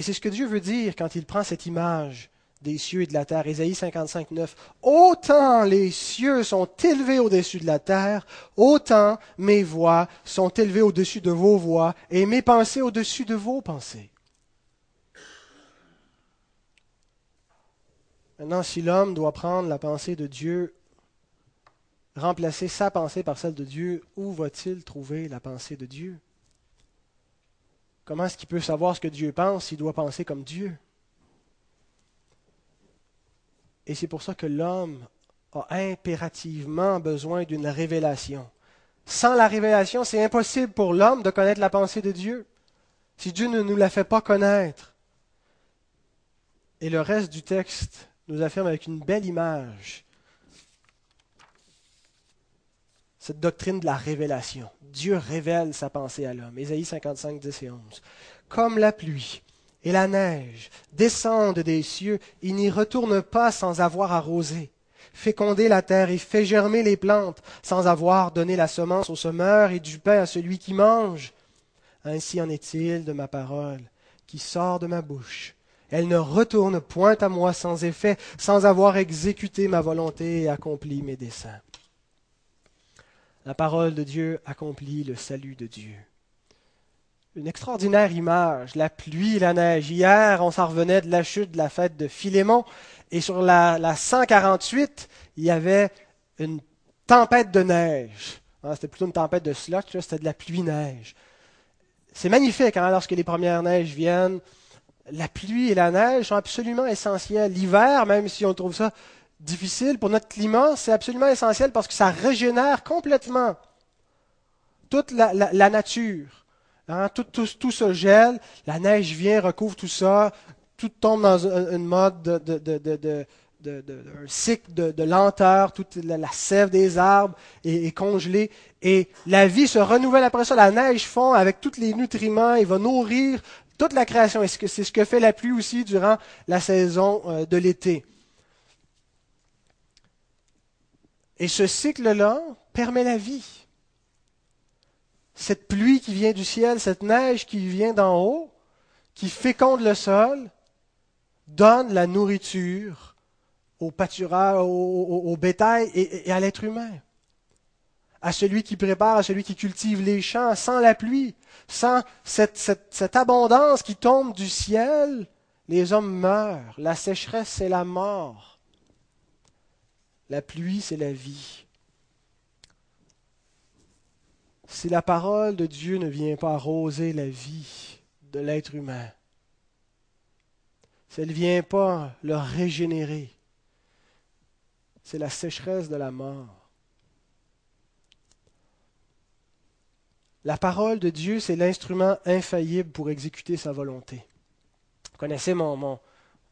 Et c'est ce que Dieu veut dire quand il prend cette image des cieux et de la terre. Ésaïe 55, 9. Autant les cieux sont élevés au-dessus de la terre, autant mes voix sont élevées au-dessus de vos voix et mes pensées au-dessus de vos pensées. Maintenant, si l'homme doit prendre la pensée de Dieu, remplacer sa pensée par celle de Dieu, où va-t-il trouver la pensée de Dieu? Comment est-ce qu'il peut savoir ce que Dieu pense s'il doit penser comme Dieu? Et c'est pour ça que l'homme a impérativement besoin d'une révélation. Sans la révélation, c'est impossible pour l'homme de connaître la pensée de Dieu. Si Dieu ne nous la fait pas connaître. Et le reste du texte nous affirme avec une belle image cette doctrine de la révélation. Dieu révèle sa pensée à l'homme. Ésaïe 55, 10 et 11. Comme la pluie et la neige descendent des cieux, il n'y retourne pas sans avoir arrosé, fécondé la terre et fait germer les plantes, sans avoir donné la semence au semeur et du pain à celui qui mange. Ainsi en est-il de ma parole qui sort de ma bouche. Elle ne retourne point à moi sans effet, sans avoir exécuté ma volonté et accompli mes desseins. La parole de Dieu accomplit le salut de Dieu une extraordinaire image, la pluie et la neige. Hier, on s'en revenait de la chute de la fête de Philémon, et sur la, la 148, il y avait une tempête de neige. Ah, c'était plutôt une tempête de slot, c'était de la pluie-neige. C'est magnifique hein, lorsque les premières neiges viennent. La pluie et la neige sont absolument essentielles. L'hiver, même si on trouve ça difficile pour notre climat, c'est absolument essentiel parce que ça régénère complètement toute la nature. Hein, tout, se gèle, la neige vient, recouvre tout ça, tout tombe dans une mode de, de, un cycle de, lenteur, toute la, sève des arbres est, congelée, et la vie se renouvelle après ça. La neige fond avec tous les nutriments, il va nourrir toute la création. Et c'est ce que fait la pluie aussi durant la saison euh, de l'été. Et ce cycle-là permet la vie cette pluie qui vient du ciel, cette neige qui vient d'en haut, qui féconde le sol, donne la nourriture au pâturage, au, bétail et, à l'être humain. À celui qui prépare, à celui qui cultive les champs, sans la pluie, sans cette, cette abondance qui tombe du ciel, les hommes meurent. La sécheresse, c'est la mort. La pluie, c'est la vie si la parole de Dieu ne vient pas arroser la vie de l'être humain, si elle ne vient pas le régénérer, c'est la sécheresse de la mort. La parole de Dieu, c'est l'instrument infaillible pour exécuter sa volonté. connaissez mon, mon,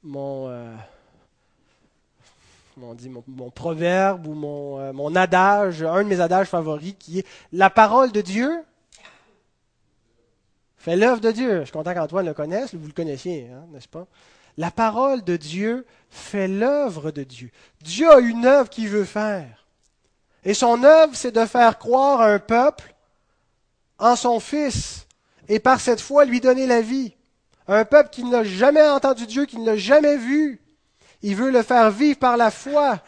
mon, euh, on dit, mon, proverbe ou mon, euh, mon adage, un de mes adages favoris qui est La parole de Dieu fait l'œuvre de Dieu. Je suis content qu'Antoine le connaisse, vous le connaissiez, hein, n'est-ce pas? La parole de Dieu fait l'œuvre de Dieu. Dieu a une œuvre qu'il veut faire. Et son œuvre, c'est de faire croire un peuple en son Fils et par cette foi lui donner la vie. Un peuple qui n'a jamais entendu Dieu, qui ne l'a jamais vu. Il veut le faire vivre par la foi.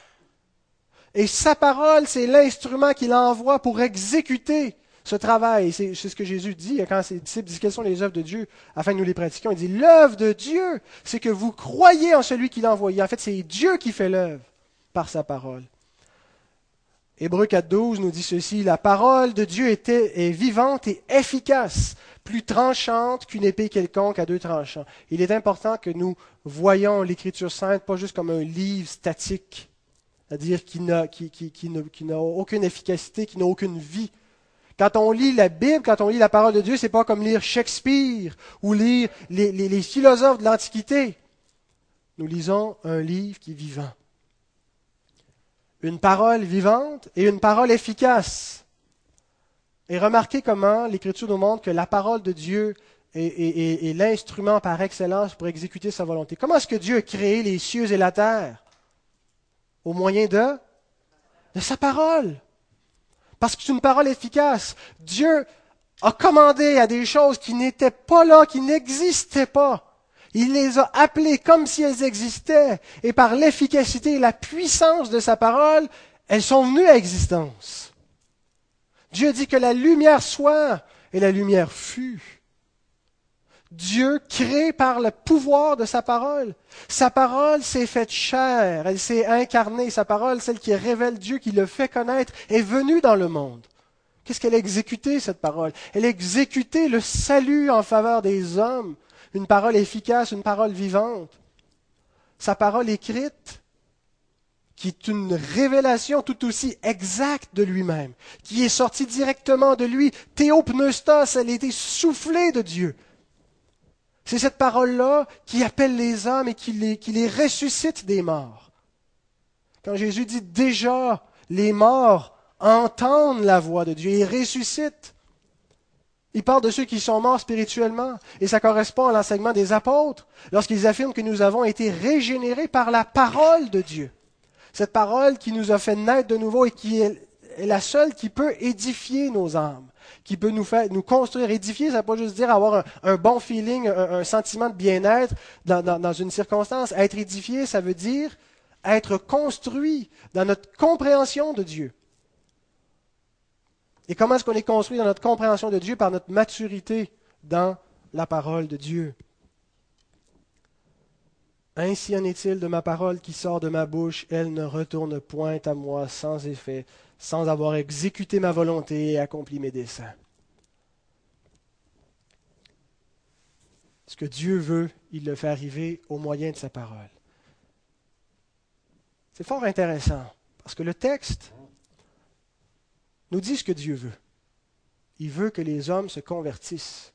Et sa parole, c'est l'instrument qu'il envoie pour exécuter ce travail. C'est ce que Jésus dit quand ses disciples disent quelles sont les œuvres de Dieu afin que nous les pratiquions. Il dit l'œuvre de Dieu, c'est que vous croyez en celui qui l'a envoyé. En fait, c'est Dieu qui fait l'œuvre par sa parole. Hébreu 4.12 nous dit ceci, la parole de Dieu était, est vivante et efficace, plus tranchante qu'une épée quelconque à deux tranchants. Il est important que nous voyons l'Écriture sainte pas juste comme un livre statique, c'est-à-dire qui n'a, aucune efficacité, qui n'a aucune vie. Quand on lit la Bible, quand on lit la parole de Dieu, c'est pas comme lire Shakespeare ou lire les philosophes de l'Antiquité. Nous lisons un livre qui est vivant une parole vivante et une parole efficace. Et remarquez comment l'Écriture nous montre que la parole de Dieu est, l'instrument par excellence pour exécuter sa volonté. Comment est-ce que Dieu a créé les cieux et la terre? Au moyen de, de sa parole. Parce que c'est une parole efficace. Dieu a commandé à des choses qui n'étaient pas là, qui n'existaient pas. Il les a appelées comme si elles existaient, et par l'efficacité et la puissance de sa parole, elles sont venues à existence. Dieu dit que la lumière soit, et la lumière fut. Dieu crée par le pouvoir de sa parole. Sa parole s'est faite chair, elle s'est incarnée. Sa parole, celle qui révèle Dieu, qui le fait connaître, est venue dans le monde. Qu'est-ce qu'elle a exécuté, cette parole? Elle a exécuté le salut en faveur des hommes une parole efficace, une parole vivante. Sa parole écrite, qui est une révélation tout aussi exacte de lui-même, qui est sortie directement de lui. Théopneustos, elle a été soufflée de Dieu. C'est cette parole-là qui appelle les hommes et qui les, qui les ressuscite des morts. Quand Jésus dit déjà, les morts entendent la voix de Dieu et ressuscitent. Il parle de ceux qui sont morts spirituellement. Et ça correspond à l'enseignement des apôtres, lorsqu'ils affirment que nous avons été régénérés par la parole de Dieu. Cette parole qui nous a fait naître de nouveau et qui est la seule qui peut édifier nos âmes, qui peut nous faire, nous construire. Édifier, ça ne veut pas juste dire avoir un, bon feeling, un, sentiment de bien-être dans, dans une circonstance. Être édifié, ça veut dire être construit dans notre compréhension de Dieu. Et comment est-ce qu'on est construit dans notre compréhension de Dieu par notre maturité dans la parole de Dieu? Ainsi en est-il de ma parole qui sort de ma bouche, elle ne retourne point à moi sans effet, sans avoir exécuté ma volonté et accompli mes desseins. Ce que Dieu veut, il le fait arriver au moyen de sa parole. C'est fort intéressant, parce que le texte nous dit ce que Dieu veut. Il veut que les hommes se convertissent.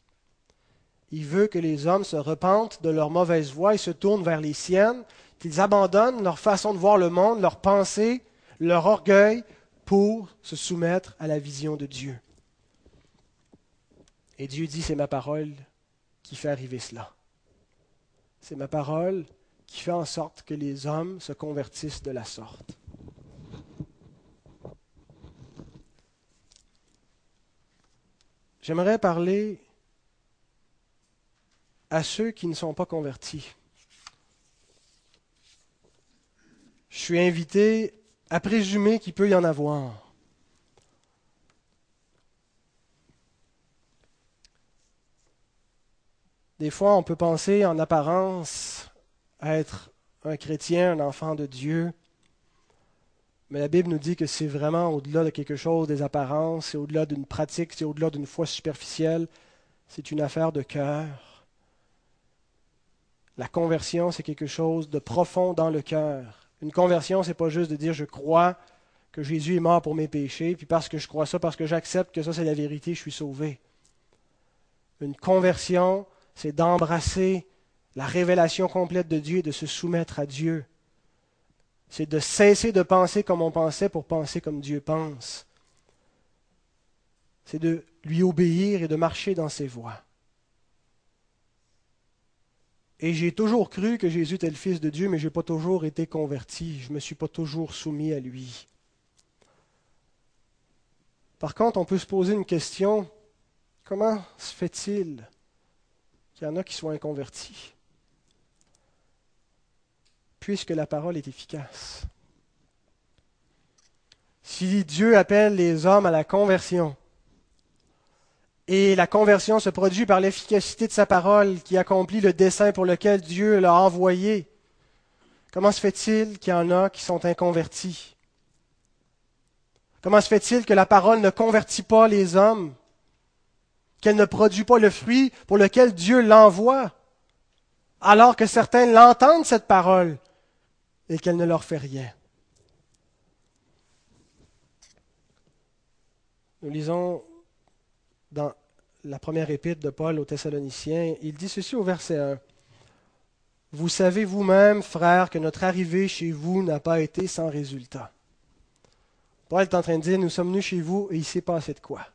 Il veut que les hommes se repentent de leur mauvaise voie et se tournent vers les siennes, qu'ils abandonnent leur façon de voir le monde, leur pensée, leur orgueil, pour se soumettre à la vision de Dieu. Et Dieu dit, c'est ma parole qui fait arriver cela. C'est ma parole qui fait en sorte que les hommes se convertissent de la sorte. J'aimerais parler à ceux qui ne sont pas convertis. Je suis invité à présumer qu'il peut y en avoir. Des fois, on peut penser en apparence être un chrétien, un enfant de Dieu, mais la Bible nous dit que c'est vraiment au-delà de quelque chose des apparences, c'est au-delà d'une pratique, c'est au-delà d'une foi superficielle, c'est une affaire de cœur. La conversion, c'est quelque chose de profond dans le cœur. Une conversion, c'est pas juste de dire je crois que Jésus est mort pour mes péchés, puis parce que je crois ça, parce que j'accepte que ça c'est la vérité, je suis sauvé. Une conversion, c'est d'embrasser La révélation complète de Dieu est de se soumettre à Dieu. C'est de cesser de penser comme on pensait pour penser comme Dieu pense. C'est de lui obéir et de marcher dans ses voies. Et j'ai toujours cru que Jésus était le Fils de Dieu, mais je n'ai pas toujours été converti. Je ne me suis pas toujours soumis à lui. Par contre, on peut se poser une question. Comment se fait-il qu'il y en a qui soient inconvertis? Puisque la parole est efficace. Si Dieu appelle les hommes à la conversion, et la conversion se produit par l'efficacité de sa parole qui accomplit le dessein pour lequel Dieu l'a envoyé. Comment se fait-il qu'il y en a qui sont inconvertis? Comment se fait-il que la parole ne convertit pas les hommes Qu'elle ne produit pas le fruit pour lequel Dieu l'envoie Alors que certains l'entendent, cette parole, et qu'elle ne leur fait rien. Nous lisons dans la première épître de Paul aux Thessaloniciens, il dit ceci au verset 1. Vous savez vous-même, frères, que notre arrivée chez vous n'a pas été sans résultat. Paul est en train de dire, nous sommes venus chez vous et il s'est passé de quoi?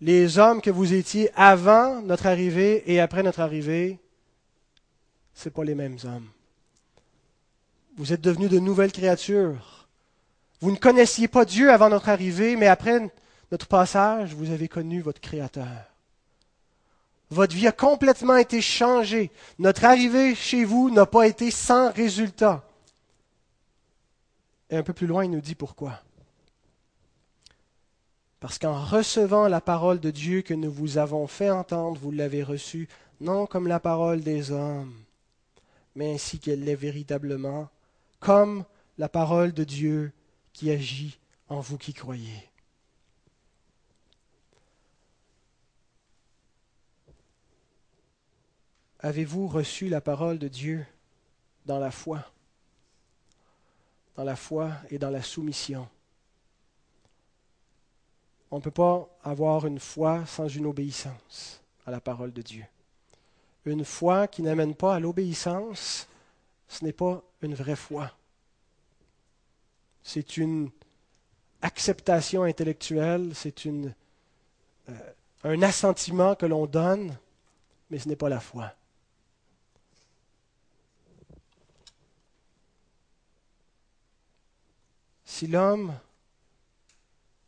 Les hommes que vous étiez avant notre arrivée et après notre arrivée, ce pas les mêmes hommes. Vous êtes devenus de nouvelles créatures. Vous ne connaissiez pas Dieu avant notre arrivée, mais après notre passage, vous avez connu votre Créateur. Votre vie a complètement été changée. Notre arrivée chez vous n'a pas été sans résultat. Et un peu plus loin, il nous dit pourquoi. Parce qu'en recevant la parole de Dieu que nous vous avons fait entendre, vous l'avez reçue non comme la parole des hommes, mais ainsi qu'elle l'est véritablement, comme la parole de Dieu qui agit en vous qui croyez. Avez-vous reçu la parole de Dieu dans la foi Dans la foi et dans la soumission? On ne peut pas avoir une foi sans une obéissance à la parole de Dieu. Une foi qui n'amène pas à l'obéissance, ce n'est pas une vraie foi. C'est une acceptation intellectuelle, c'est euh, un assentiment que l'on donne, mais ce n'est pas la foi. Si l'homme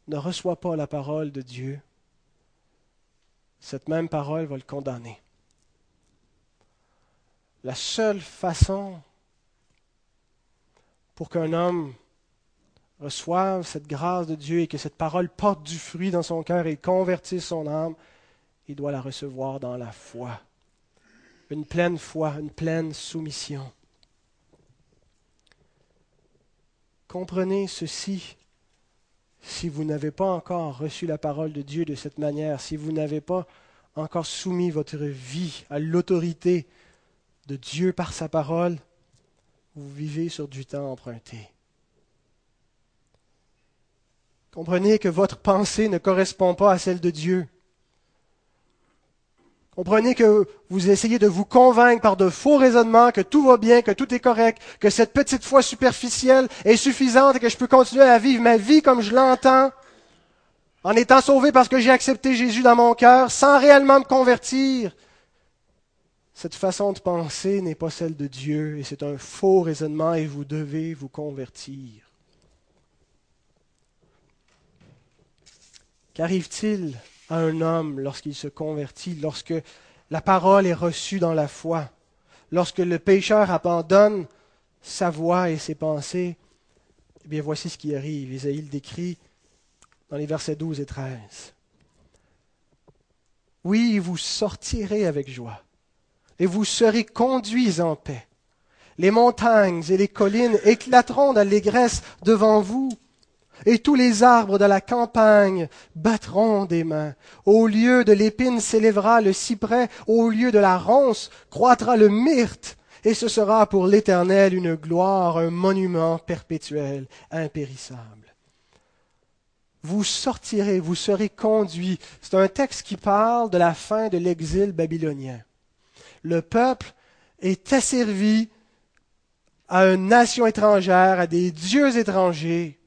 ne reçoit pas la parole de Dieu, cette même parole va le condamner. La seule façon pour qu'un homme reçoive cette grâce de Dieu et que cette parole porte du fruit dans son cœur et convertisse son âme, il doit la recevoir dans la foi. Une pleine foi, une pleine soumission. Comprenez ceci. Si vous n'avez pas encore reçu la parole de Dieu de cette manière, si vous n'avez pas encore soumis votre vie à l'autorité de Dieu par sa parole, vous vivez sur du temps emprunté. Comprenez que votre pensée ne correspond pas à celle de Dieu. Comprenez que vous essayez de vous convaincre par de faux raisonnements que tout va bien, que tout est correct, que cette petite foi superficielle est suffisante et que je peux continuer à vivre ma vie comme je l'entends, en étant sauvé parce que j'ai accepté Jésus dans mon cœur, sans réellement me convertir. Cette façon de penser n'est pas celle de Dieu et c'est un faux raisonnement et vous devez vous convertir. Qu'arrive-t-il à un homme lorsqu'il se convertit, lorsque la parole est reçue dans la foi, lorsque le pécheur abandonne sa voix et ses pensées, eh bien voici ce qui arrive. Isaïe le décrit dans les versets 12 et 13. Oui, vous sortirez avec joie, et vous serez conduits en paix. Les montagnes et les collines éclateront d'allégresse devant vous et tous les arbres de la campagne battront des mains. Au lieu de l'épine s'élèvera le cyprès, au lieu de la ronce croîtra le myrte, et ce sera pour l'Éternel une gloire, un monument perpétuel, impérissable. vous sortirez, vous serez conduits. C'est un texte qui parle de la fin de l'exil babylonien. Le peuple est asservi à une nation étrangère, à des dieux étrangers,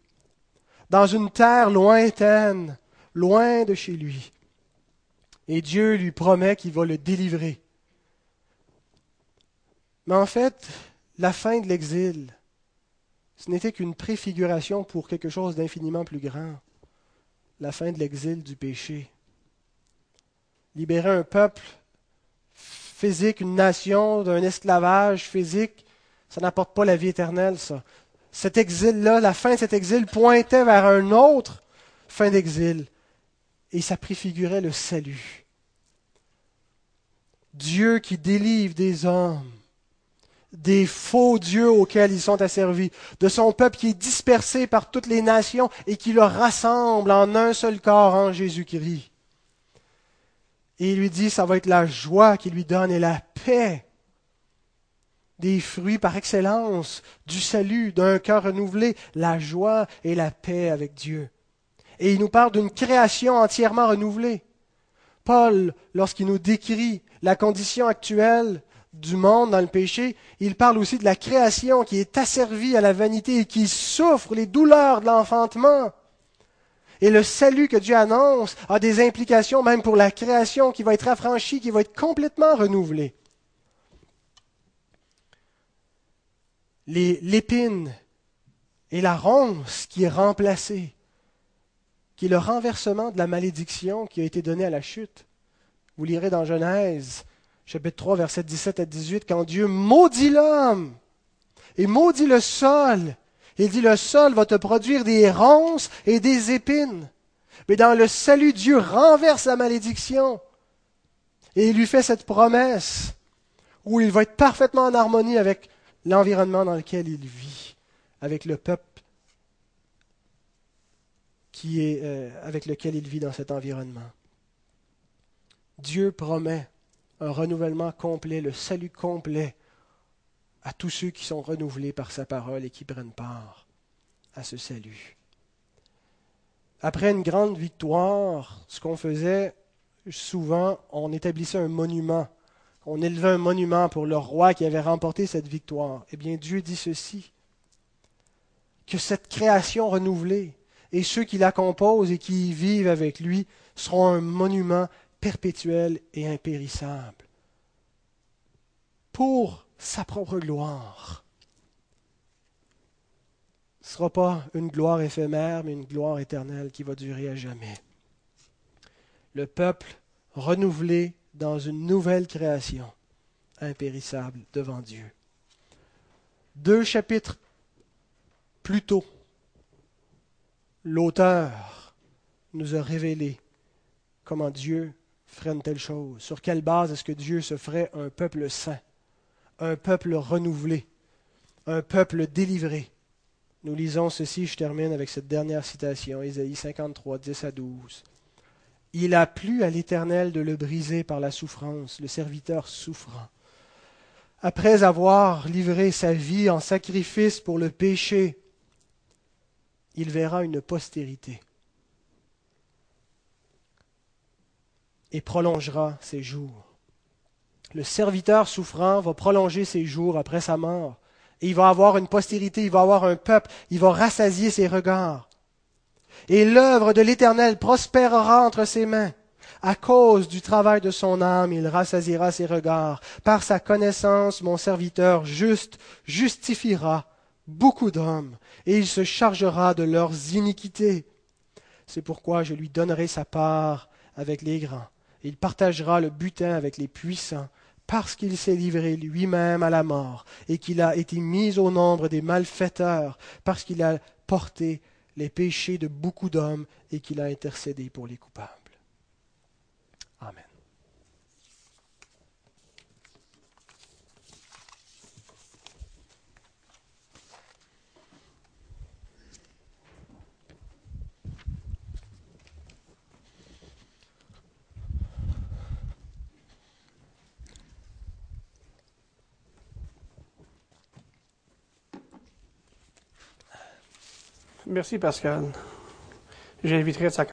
dans une terre lointaine, loin de chez lui. Et Dieu lui promet qu'il va le délivrer. Mais en fait, la fin de l'exil, ce n'était qu'une préfiguration pour quelque chose d'infiniment plus grand. La fin de l'exil du péché. Libérer un peuple physique, une nation d'un esclavage physique, ça n'apporte pas la vie éternelle, ça. Cet exil-là, la fin de cet exil pointait vers un autre fin d'exil. Et ça préfigurait le salut. Dieu qui délivre des hommes des faux dieux auxquels ils sont asservis, de son peuple qui est dispersé par toutes les nations et qui le rassemble en un seul corps en Jésus-Christ. Et il lui dit, ça va être la joie qu'il lui donne et la paix, des fruits par excellence du salut, d'un cœur renouvelé, la joie et la paix avec Dieu. Et il nous parle d'une création entièrement renouvelée. Paul, lorsqu'il nous décrit la condition actuelle du monde dans le péché, il parle aussi de la création qui est asservie à la vanité et qui souffre les douleurs de l'enfantement. Et le salut que Dieu annonce a des implications même pour la création qui va être affranchie, qui va être complètement renouvelée. L'épine et la ronce qui est remplacée, qui est le renversement de la malédiction qui a été donnée à la chute. Vous lirez dans Genèse chapitre 3, verset 17 à 18, quand Dieu maudit l'homme et maudit le sol, il dit le sol va te produire des ronces et des épines. Mais dans le salut, Dieu renverse la malédiction. Et il lui fait cette promesse où il va être parfaitement en harmonie avec l'environnement dans lequel il vit, avec le peuple euh, avec lequel il vit dans cet environnement. Dieu promet un renouvellement complet, le salut complet à tous ceux qui sont renouvelés par sa parole et qui prennent part à ce salut. Après une grande victoire, ce qu'on faisait souvent, on établissait un monument. On élevait un monument pour le roi qui avait remporté cette victoire. Eh bien, Dieu dit ceci, que cette création renouvelée et ceux qui la composent et qui y vivent avec lui seront un monument perpétuel et impérissable, pour sa propre gloire. Ce ne sera pas une gloire éphémère, mais une gloire éternelle qui va durer à jamais. Le peuple renouvelé dans une nouvelle création, impérissable devant Dieu. Deux chapitres plus tôt, l'auteur nous a révélé comment Dieu ferait une telle chose Sur quelle base est-ce que Dieu se ferait un peuple saint, un peuple renouvelé, un peuple délivré Nous lisons ceci, je termine avec cette dernière citation, Ésaïe 53, 10 à 12. Il a plu à l'Éternel de le briser par la souffrance, le serviteur souffrant. Après avoir livré sa vie en sacrifice pour le péché, il verra une postérité et prolongera ses jours. Le serviteur souffrant va prolonger ses jours après sa mort. Et il va avoir une postérité, il va avoir un peuple, il va rassasier ses regards. Et l'œuvre de l'Éternel prospérera entre ses mains. À cause du travail de son âme, il rassasiera ses regards. Par sa connaissance, mon serviteur juste justifiera beaucoup d'hommes, et il se chargera de leurs iniquités. C'est pourquoi je lui donnerai sa part avec les grands il partagera le butin avec les puissants, parce qu'il s'est livré lui-même à la mort, et qu'il a été mis au nombre des malfaiteurs, parce qu'il a porté les péchés de beaucoup d'hommes, et qu'il a intercédé pour les coupables.
Merci Pascal. j'inviterai sa